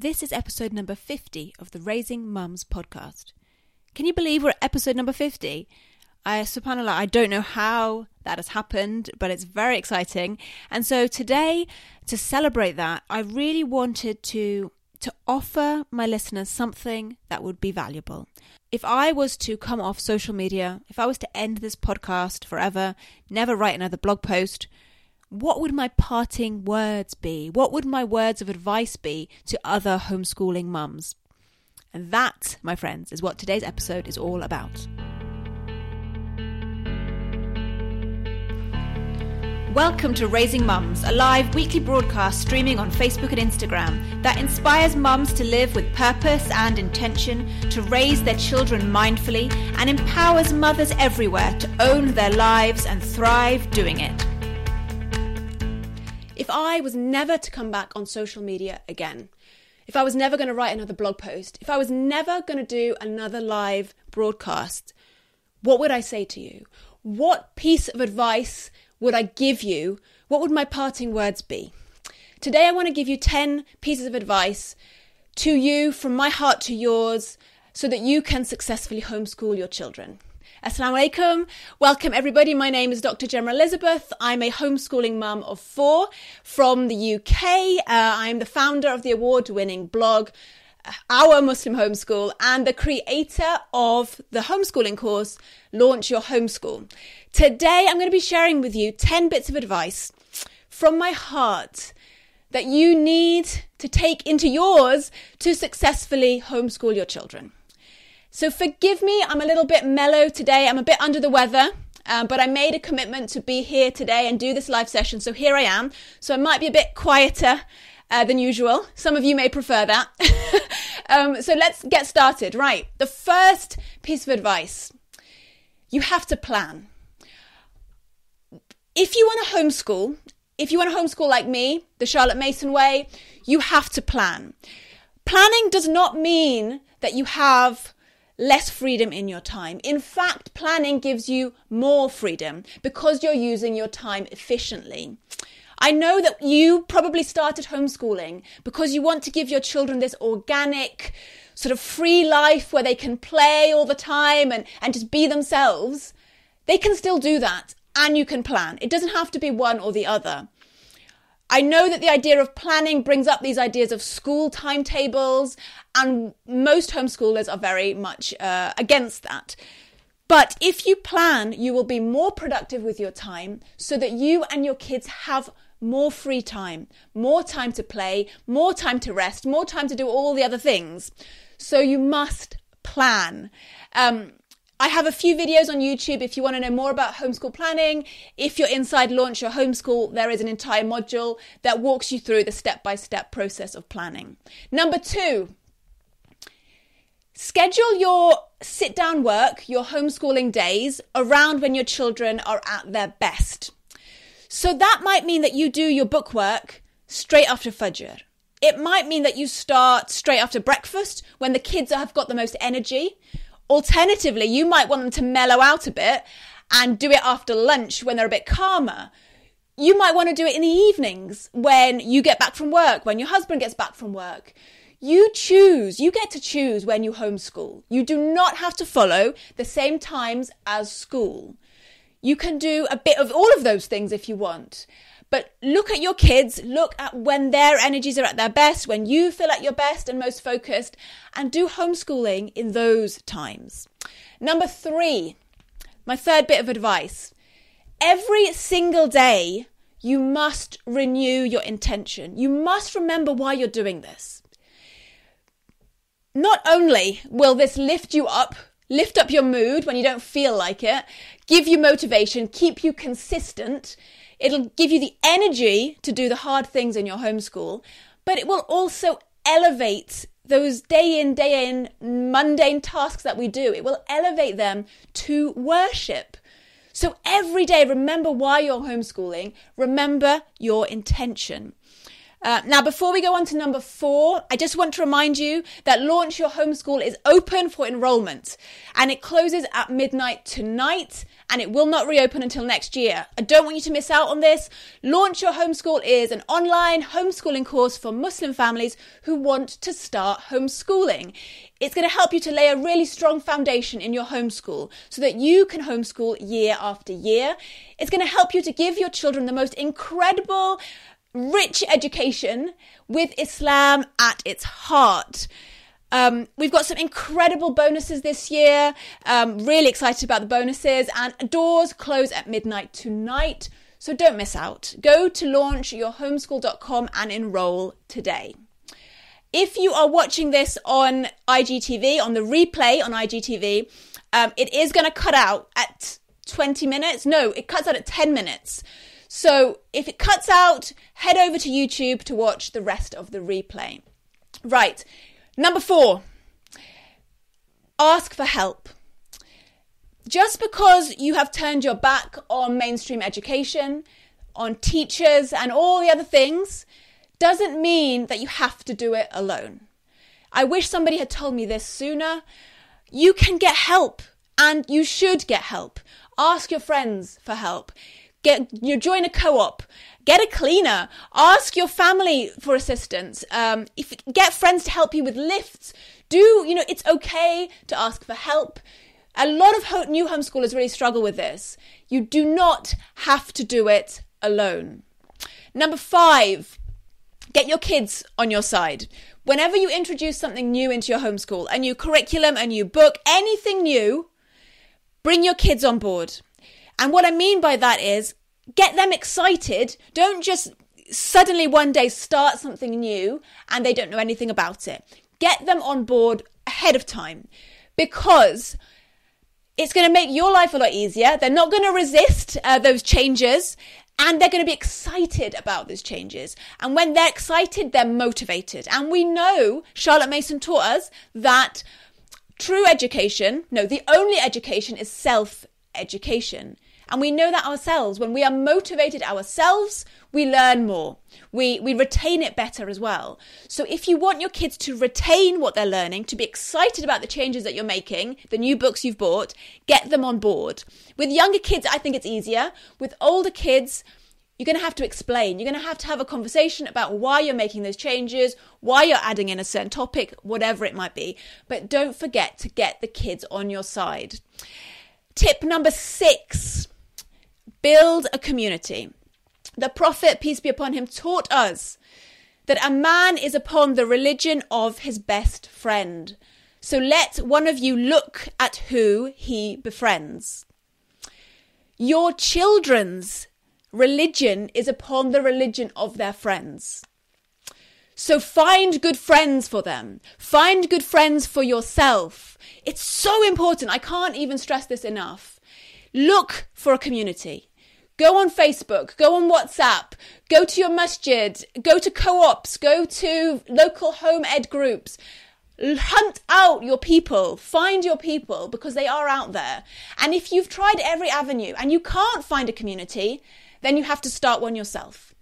This is episode number 50 of the Raising Mums podcast. Can you believe we're at episode number 50? I, subhanAllah, I don't know how that has happened, but it's very exciting. And so today, to celebrate that, I really wanted to to offer my listeners something that would be valuable. If I was to come off social media, if I was to end this podcast forever, never write another blog post, what would my parting words be? What would my words of advice be to other homeschooling mums? And that, my friends, is what today's episode is all about. Welcome to Raising Mums, a live weekly broadcast streaming on Facebook and Instagram that inspires mums to live with purpose and intention, to raise their children mindfully, and empowers mothers everywhere to own their lives and thrive doing it if I was never to come back on social media again, if I was never going to write another blog post, if I was never going to do another live broadcast, what would I say to you? What piece of advice would I give you? What would my parting words be? Today, I want to give you 10 pieces of advice to you from my heart to yours so that you can successfully homeschool your children. Assalamu alaikum. Welcome everybody. My name is Dr. Gemma Elizabeth. I'm a homeschooling mum of four from the UK. Uh, I'm the founder of the award winning blog, uh, Our Muslim Homeschool, and the creator of the homeschooling course, Launch Your Homeschool. Today, I'm going to be sharing with you 10 bits of advice from my heart that you need to take into yours to successfully homeschool your children. So forgive me, I'm a little bit mellow today. I'm a bit under the weather. Um, but I made a commitment to be here today and do this live session. So here I am. So I might be a bit quieter uh, than usual. Some of you may prefer that. um, so let's get started. Right. The first piece of advice you have to plan. If you want to homeschool, if you want to homeschool like me, the Charlotte Mason way, you have to plan. Planning does not mean that you have less freedom in your time. In fact, planning gives you more freedom because you're using your time efficiently. I know that you probably started homeschooling because you want to give your children this organic, sort of free life where they can play all the time and, and just be themselves. They can still do that and you can plan. It doesn't have to be one or the other. I know that the idea of planning brings up these ideas of school timetables, and most homeschoolers are very much uh, against that. But if you plan, you will be more productive with your time so that you and your kids have more free time, more time to play, more time to rest, more time to do all the other things. So you must plan. Um, I have a few videos on YouTube if you want to know more about homeschool planning. If you're inside Launch Your Homeschool, there is an entire module that walks you through the step by step process of planning. Number two, schedule your sit down work, your homeschooling days around when your children are at their best. So that might mean that you do your book work straight after Fajr. It might mean that you start straight after breakfast when the kids have got the most energy Alternatively, you might want them to mellow out a bit and do it after lunch when they're a bit calmer. You might want to do it in the evenings when you get back from work, when your husband gets back from work. You choose, you get to choose when you homeschool. You do not have to follow the same times as school. You can do a bit of all of those things if you want. But look at your kids, look at when their energies are at their best, when you feel at your best and most focused, and do homeschooling in those times. Number three, my third bit of advice every single day, you must renew your intention. You must remember why you're doing this. Not only will this lift you up, lift up your mood when you don't feel like it, give you motivation, keep you consistent, It'll give you the energy to do the hard things in your homeschool, but it will also elevate those day in, day in mundane tasks that we do. It will elevate them to worship. So every day, remember why you're homeschooling, remember your intention. Uh, now, before we go on to number four, I just want to remind you that Launch Your Homeschool is open for enrollment and it closes at midnight tonight and it will not reopen until next year. I don't want you to miss out on this. Launch Your Homeschool is an online homeschooling course for Muslim families who want to start homeschooling. It's going to help you to lay a really strong foundation in your homeschool so that you can homeschool year after year. It's going to help you to give your children the most incredible rich education with Islam at its heart. Um, we've got some incredible bonuses this year. Um, really excited about the bonuses, and doors close at midnight tonight, so don't miss out. Go to launchyourhomeschool.com and enroll today. If you are watching this on IGTV, on the replay on IGTV, um, it is going to cut out at 20 minutes. No, it cuts out at 10 minutes. So if it cuts out, head over to YouTube to watch the rest of the replay. Right, number four ask for help. Just because you have turned your back on mainstream education, on teachers, and all the other things, doesn't mean that you have to do it alone. I wish somebody had told me this sooner. You can get help and you should get help. Ask your friends for help. Get you join a co-op. Get a cleaner. Ask your family for assistance. Um, if get friends to help you with lifts. Do you know it's okay to ask for help? A lot of ho- new homeschoolers really struggle with this. You do not have to do it alone. Number five, get your kids on your side. Whenever you introduce something new into your homeschool, a new curriculum, a new book, anything new, bring your kids on board. And what I mean by that is get them excited. Don't just suddenly one day start something new and they don't know anything about it. Get them on board ahead of time because it's going to make your life a lot easier. They're not going to resist uh, those changes and they're going to be excited about those changes. And when they're excited, they're motivated. And we know Charlotte Mason taught us that true education, no, the only education is self education. And we know that ourselves. When we are motivated ourselves, we learn more. We, we retain it better as well. So if you want your kids to retain what they're learning, to be excited about the changes that you're making, the new books you've bought, get them on board. With younger kids, I think it's easier. With older kids, you're going to have to explain. You're going to have to have a conversation about why you're making those changes, why you're adding in a certain topic, whatever it might be. But don't forget to get the kids on your side. Tip number six build a community. The Prophet, peace be upon him, taught us that a man is upon the religion of his best friend. So let one of you look at who he befriends. Your children's religion is upon the religion of their friends. So find good friends for them. Find good friends for yourself. It's so important. I can't even stress this enough. Look for a community. Go on Facebook, go on WhatsApp, go to your masjid, go to co ops, go to local home ed groups. Hunt out your people, find your people because they are out there. And if you've tried every avenue and you can't find a community, then you have to start one yourself.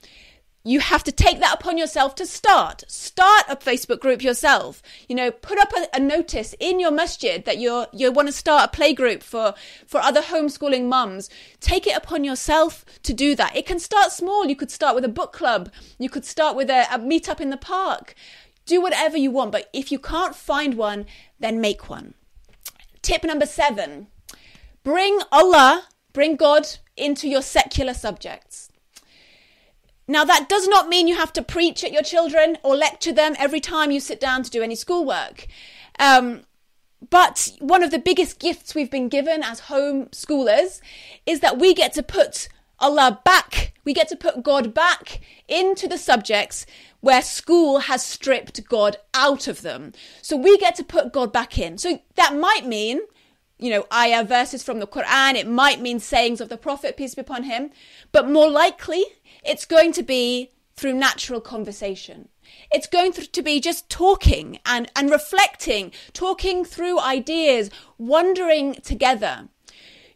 You have to take that upon yourself to start. Start a Facebook group yourself. You know, put up a, a notice in your masjid that you're, you want to start a play group for, for other homeschooling mums. Take it upon yourself to do that. It can start small. You could start with a book club. You could start with a, a meetup in the park. Do whatever you want. But if you can't find one, then make one. Tip number seven bring Allah, bring God into your secular subjects. Now, that does not mean you have to preach at your children or lecture them every time you sit down to do any schoolwork. Um, but one of the biggest gifts we've been given as home schoolers is that we get to put Allah back, we get to put God back into the subjects where school has stripped God out of them. So we get to put God back in. So that might mean you know, ayah verses from the Quran. It might mean sayings of the Prophet, peace be upon him. But more likely, it's going to be through natural conversation. It's going to be just talking and, and reflecting, talking through ideas, wondering together.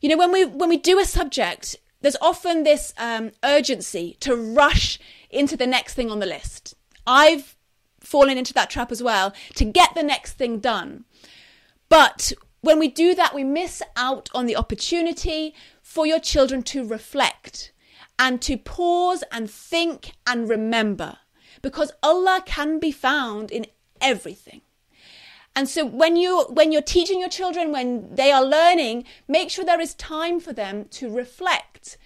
You know, when we when we do a subject, there's often this um, urgency to rush into the next thing on the list. I've fallen into that trap as well to get the next thing done. But when we do that, we miss out on the opportunity for your children to reflect and to pause and think and remember because Allah can be found in everything. And so when you when you're teaching your children when they are learning, make sure there is time for them to reflect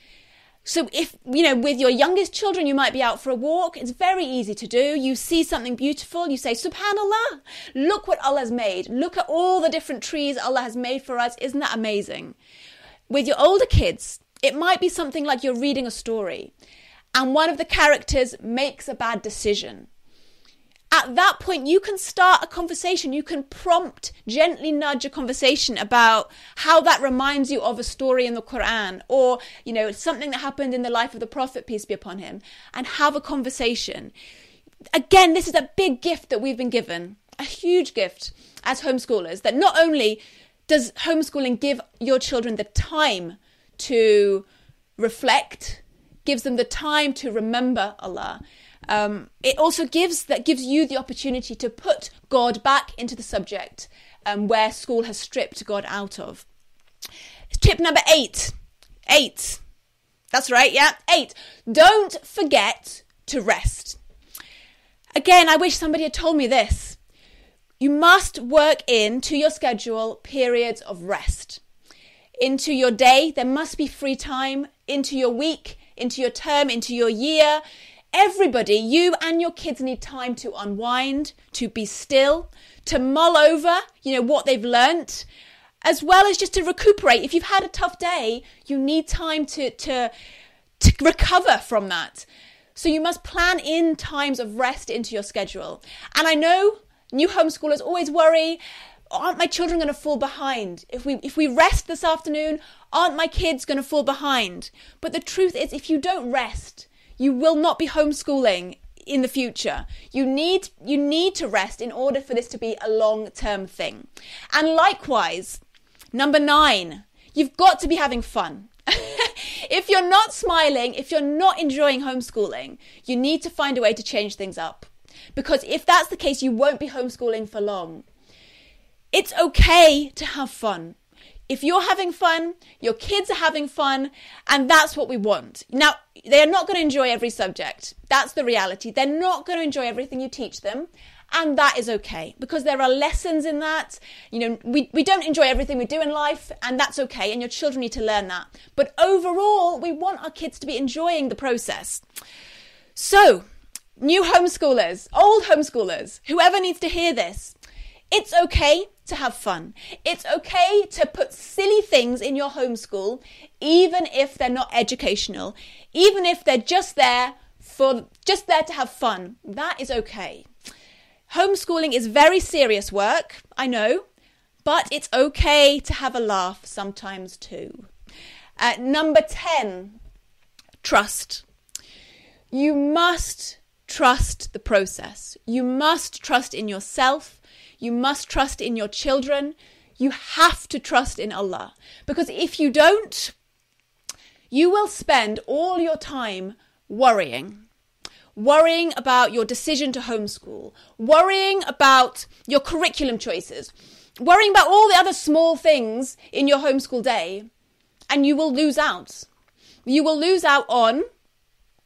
so if, you know, with your youngest children, you might be out for a walk. It's very easy to do. You see something beautiful. You say, Subhanallah, look what Allah has made. Look at all the different trees Allah has made for us. Isn't that amazing? With your older kids, it might be something like you're reading a story and one of the characters makes a bad decision at that point you can start a conversation. You can prompt gently nudge a conversation about how that reminds you of a story in the quran or you know something that happened in the life of the prophet peace be upon him and have a conversation. Again this is a big gift that we've been given a huge gift as homeschoolers that not only does homeschooling give your children the time to reflect gives them the time to remember allah um, it also gives that gives you the opportunity to put God back into the subject um, where school has stripped God out of. Tip number eight. Eight. That's right, yeah. Eight. Don't forget to rest. Again, I wish somebody had told me this. You must work into your schedule periods of rest. Into your day, there must be free time. Into your week, into your term, into your year, everybody, you and your kids need time to unwind, to be still, to mull over, you know, what they've learnt, as well as just to recuperate. If you've had a tough day, you need time to, to, to recover from that. So you must plan in times of rest into your schedule. And I know new homeschoolers always worry, aren't my children going to fall behind? If we if we rest this afternoon, aren't my kids going to fall behind? But the truth is if you don't rest, you will not be homeschooling in the future. You need you need to rest in order for this to be a long-term thing. And likewise, number 9, you've got to be having fun. if you're not smiling, if you're not enjoying homeschooling, you need to find a way to change things up. Because if that's the case, you won't be homeschooling for long. It's okay to have fun if you're having fun, your kids are having fun, and that's what we want. Now, they are not going to enjoy every subject. That's the reality. They're not going to enjoy everything you teach them. And that is okay because there are lessons in that. You know, we, we don't enjoy everything we do in life, and that's okay. And your children need to learn that. But overall, we want our kids to be enjoying the process. So, new homeschoolers, old homeschoolers, whoever needs to hear this, it's okay to have fun. It's okay to put silly things in your homeschool, even if they're not educational, even if they're just there for just there to have fun. That is okay. Homeschooling is very serious work, I know, but it's okay to have a laugh sometimes too. Uh, number 10, trust. You must trust the process. You must trust in yourself you must trust in your children. You have to trust in Allah. Because if you don't, you will spend all your time worrying. Worrying about your decision to homeschool, worrying about your curriculum choices, worrying about all the other small things in your homeschool day, and you will lose out. You will lose out on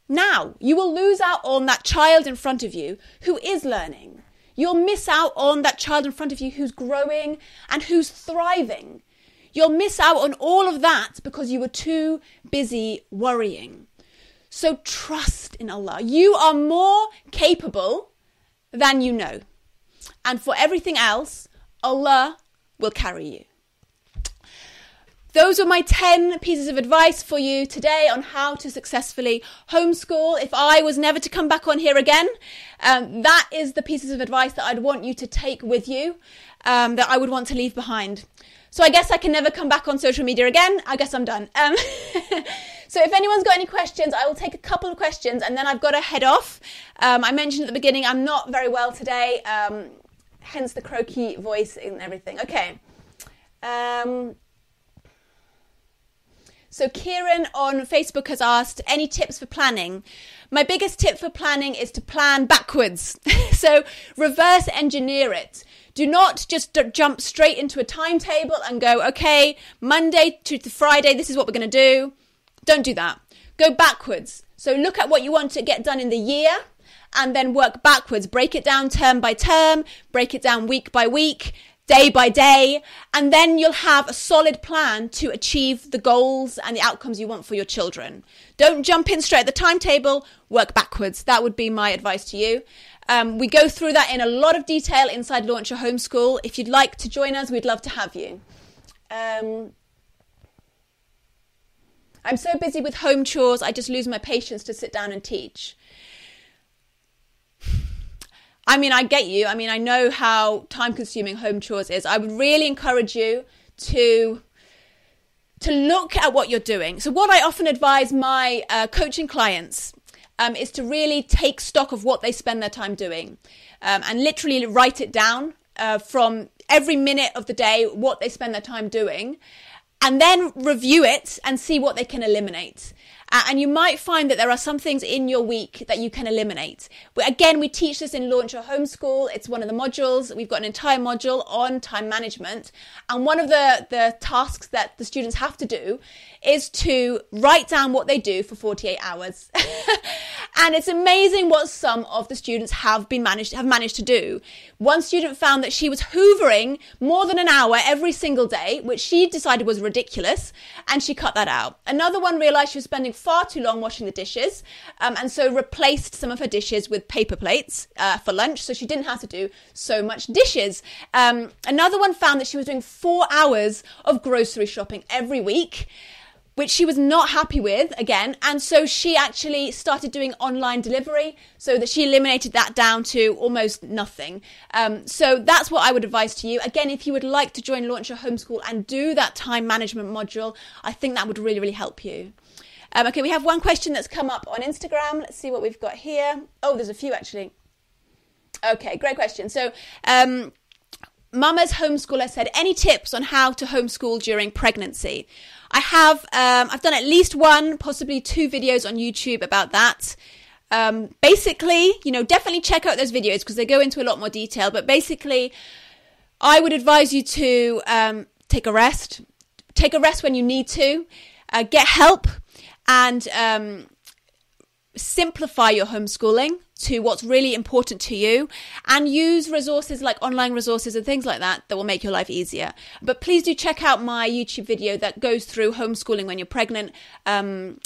now. You will lose out on that child in front of you who is learning, You'll miss out on that child in front of you who's growing and who's thriving. You'll miss out on all of that because you were too busy worrying. So trust in Allah. You are more capable than you know. And for everything else, Allah will carry you. Those are my 10 pieces of advice for you today on how to successfully homeschool. If I was never to come back on here again, um, that is the pieces of advice that I'd want you to take with you, um, that I would want to leave behind. So I guess I can never come back on social media again. I guess I'm done. Um, so if anyone's got any questions, I will take a couple of questions and then I've got to head off. Um, I mentioned at the beginning I'm not very well today, um, hence the croaky voice and everything. Okay. So, Kieran on Facebook has asked any tips for planning. My biggest tip for planning is to plan backwards. so, reverse engineer it. Do not just d- jump straight into a timetable and go, okay, Monday to Friday, this is what we're going to do. Don't do that. Go backwards. So, look at what you want to get done in the year and then work backwards. Break it down term by term, break it down week by week, day by day, and then you'll have a solid plan to achieve the goals and the outcomes you want for your children. Don't jump in straight at the timetable, work backwards. That would be my advice to you. Um, we go through that in a lot of detail inside Launch Your Homeschool. If you'd like to join us, we'd love to have you. Um, I'm so busy with home chores, I just lose my patience to sit down and teach. I mean, I get you. I mean, I know how time consuming home chores is. I would really encourage you to to look at what you're doing. So, what I often advise my uh, coaching clients um, is to really take stock of what they spend their time doing um, and literally write it down uh, from every minute of the day what they spend their time doing and then review it and see what they can eliminate. And you might find that there are some things in your week that you can eliminate. But again, we teach this in Launch Your Homeschool. It's one of the modules. We've got an entire module on time management. And one of the, the tasks that the students have to do is to write down what they do for 48 hours. and it's amazing what some of the students have been managed have managed to do. One student found that she was hoovering more than an hour every single day, which she decided was ridiculous, and she cut that out. Another one realized she was spending far too long washing the dishes, um, and so replaced some of her dishes with paper plates uh, for lunch, so she didn't have to do so much dishes. Um, another one found that she was doing four hours of grocery shopping every week which she was not happy with again. And so she actually started doing online delivery so that she eliminated that down to almost nothing. Um, so that's what I would advise to you. Again, if you would like to join Launch Your Homeschool and do that time management module, I think that would really, really help you. Um, okay, we have one question that's come up on Instagram. Let's see what we've got here. Oh, there's a few actually. Okay, great question. So, um, Mama's homeschooler said, any tips on how to homeschool during pregnancy? I have, um, I've done at least one, possibly two videos on YouTube about that. Um, basically, you know, definitely check out those videos because they go into a lot more detail. But basically, I would advise you to um, take a rest, take a rest when you need to, uh, get help, and um, simplify your homeschooling to what's really important to you and use resources like online resources and things like that that will make your life easier. But please do check out my YouTube video that goes through homeschooling when you're pregnant. Um,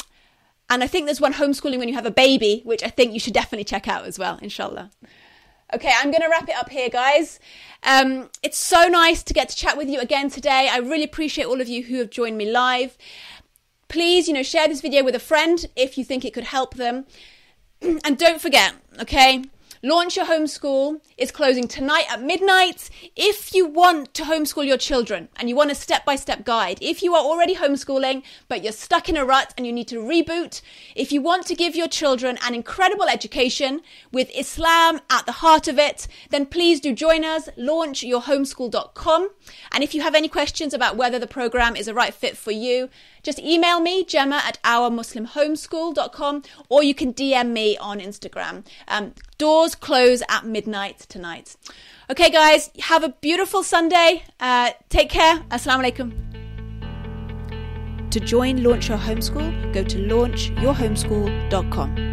and I think there's one homeschooling when you have a baby, which I think you should definitely check out as well, inshallah. Okay, I'm going to wrap it up here, guys. Um, it's so nice to get to chat with you again today. I really appreciate all of you who have joined me live. Please, you know, share this video with a friend if you think it could help them. and don't forget, okay? Launch Your Homeschool is closing tonight at midnight. If you want to homeschool your children and you want a step by step guide, if you are already homeschooling but you're stuck in a rut and you need to reboot, if you want to give your children an incredible education with Islam at the heart of it, then please do join us, launchyourhomeschool.com. And if you have any questions about whether the program is a right fit for you, just email me, Gemma at ourmuslimhomeschool.com, or you can DM me on Instagram. Um, doors close at midnight tonight. Okay, guys, have a beautiful Sunday. Uh, take care. Assalamu alaikum. To join Launch Your Homeschool, go to launchyourhomeschool.com.